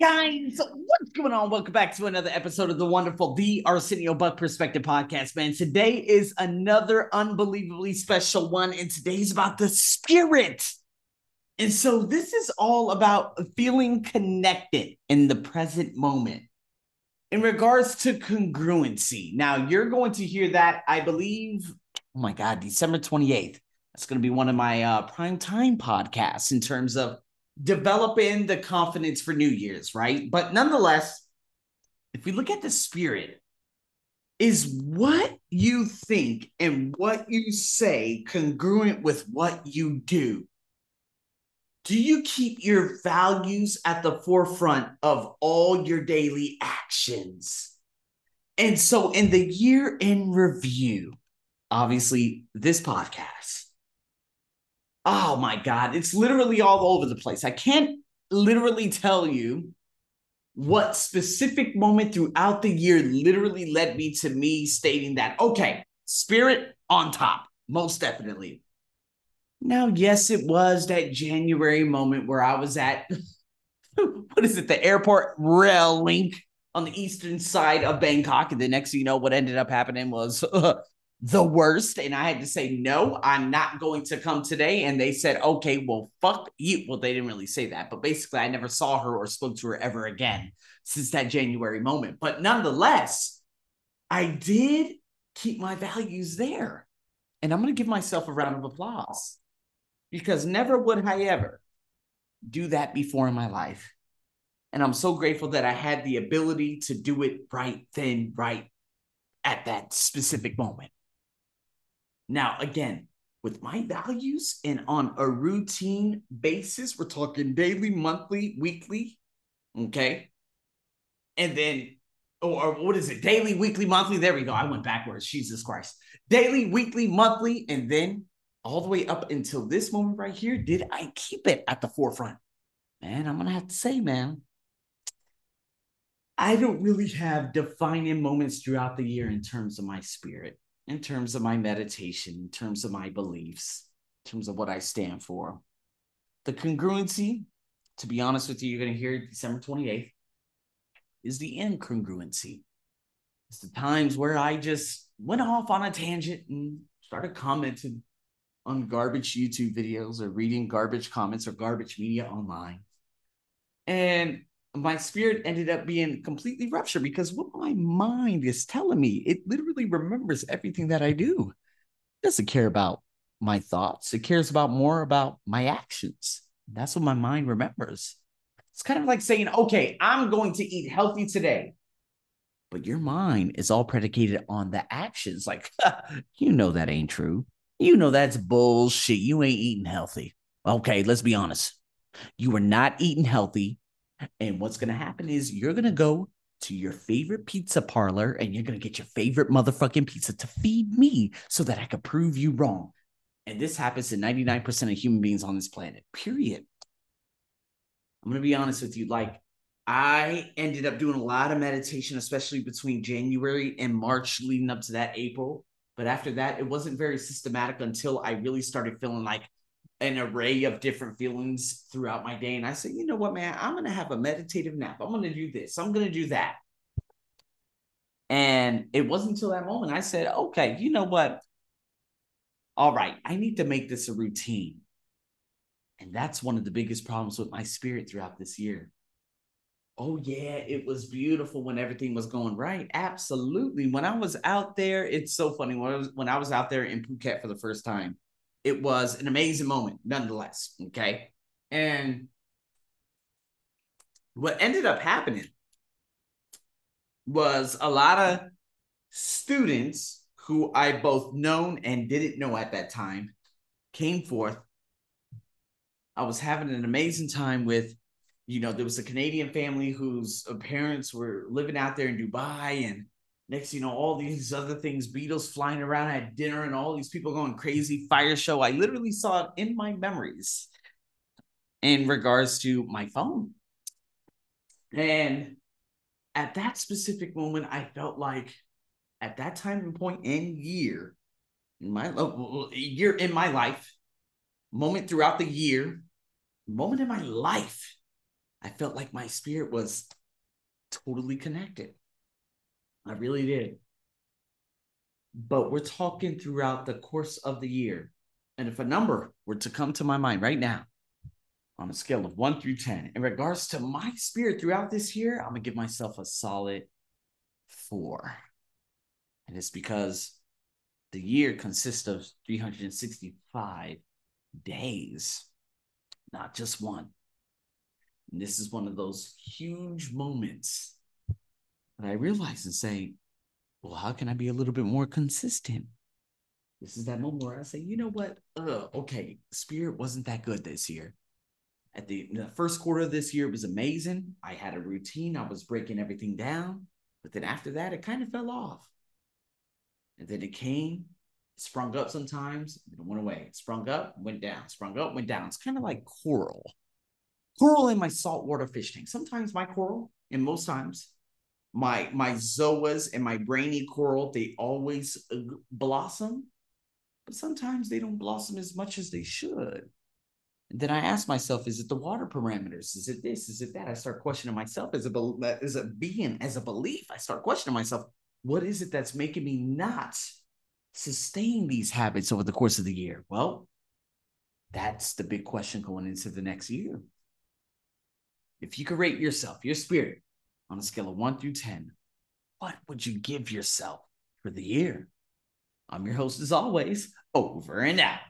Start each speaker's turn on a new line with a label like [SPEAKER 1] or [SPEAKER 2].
[SPEAKER 1] Guys, what's going on? Welcome back to another episode of the wonderful The Arsenio Buck Perspective Podcast, man. Today is another unbelievably special one, and today's about the spirit. And so, this is all about feeling connected in the present moment in regards to congruency. Now, you're going to hear that, I believe, oh my God, December 28th. That's going to be one of my uh, prime time podcasts in terms of developing the confidence for New Year's, right? But nonetheless, if we look at the spirit, is what you think and what you say congruent with what you do? Do you keep your values at the forefront of all your daily actions? And so, in the year in review, obviously, this podcast oh my God, it's literally all over the place. I can't literally tell you what specific moment throughout the year literally led me to me stating that, okay, spirit on top, most definitely. Now, yes, it was that January moment where I was at, what is it, the airport rail link on the eastern side of Bangkok. And the next thing you know, what ended up happening was the worst. And I had to say, no, I'm not going to come today. And they said, okay, well, fuck you. Well, they didn't really say that, but basically, I never saw her or spoke to her ever again since that January moment. But nonetheless, I did keep my values there. And I'm going to give myself a round of applause because never would I ever do that before in my life. And I'm so grateful that I had the ability to do it right then, right at that specific moment. Now, again, with my values and on a routine basis, we're talking daily, monthly, weekly, okay? And then, oh, or, what is it? Daily, weekly, monthly. There we go. I went backwards. Jesus Christ. Daily, weekly, monthly, and then all the way up until this moment right here, did I keep it at the forefront? Man, I'm gonna have to say, man, I don't really have defining moments throughout the year in terms of my spirit in terms of my meditation, in terms of my beliefs, in terms of what I stand for. The congruency, to be honest with you, you're going to hear December 28th, is the incongruency. It's the times where I just went off on a tangent and started commenting on garbage YouTube videos or reading garbage comments or garbage media online. And my spirit ended up being completely ruptured because what my mind is telling me, it literally remembers everything that I do. It doesn't care about my thoughts. It cares about more about my actions. That's what my mind remembers. It's kind of like saying, okay, I'm going to eat healthy today. But your mind is all predicated on the actions. Like, you know, that ain't true. You know, that's bullshit. You ain't eating healthy. Okay, let's be honest. You are not eating healthy and what's going to happen is you're going to go to your favorite pizza parlor and you're going to get your favorite motherfucking pizza to feed me so that I can prove you wrong. And this happens to 99% of human beings on this planet, period. I'm going to be honest with you. Like, I ended up doing a lot of meditation, especially between January and March, leading up to that April. But after that, it wasn't very systematic until I really started feeling like an array of different feelings throughout my day. And I said, you know what, man, I'm going to have a meditative nap. I'm going to do this. I'm going to do that. And it wasn't until that moment I said, okay, you know what? All right, I need to make this a routine. And that's one of the biggest problems with my spirit throughout this year. Oh, yeah, it was beautiful when everything was going right. Absolutely. When I was out there, it's so funny. When I was, when I was out there in Phuket for the first time, it was an amazing moment nonetheless. Okay. And what ended up happening was a lot of students who I both known and didn't know at that time came forth. I was having an amazing time with, you know, there was a Canadian family whose parents were living out there in Dubai and next you know all these other things beetles flying around at dinner and all these people going crazy fire show i literally saw it in my memories in regards to my phone and at that specific moment i felt like at that time and point in year in my oh, year in my life moment throughout the year moment in my life I felt like my spirit was totally connected. I really did. But we're talking throughout the course of the year. And if a number were to come to my mind right now, on a scale of one through 10, in regards to my spirit throughout this year, I'm going to give myself a solid four. And it's because the year consists of 365 days, not just one. And this is one of those huge moments that I realize and say, well, how can I be a little bit more consistent? This is that moment where I say, you know what? Okay, Spirit wasn't that good this year. At the, the first quarter of this year, it was amazing. I had a routine, I was breaking everything down. But then after that, it kind of fell off. And then it came, sprung up sometimes, and went away. Sprung up, went down, sprung up, went down. It's kind of like coral. Coral in my saltwater fish tank. Sometimes my coral, and most times, my my zoas and my brainy coral, they always uh, blossom, but sometimes they don't blossom as much as they should. And then I ask myself, is it the water parameters? Is it this? Is it that? I start questioning myself as a as a being, as a belief. I start questioning myself. What is it that's making me not sustain these habits over the course of the year? Well, that's the big question going into the next year. If you could rate yourself, your spirit, on a scale of one through 10, what would you give yourself for the year? I'm your host, as always, over and out.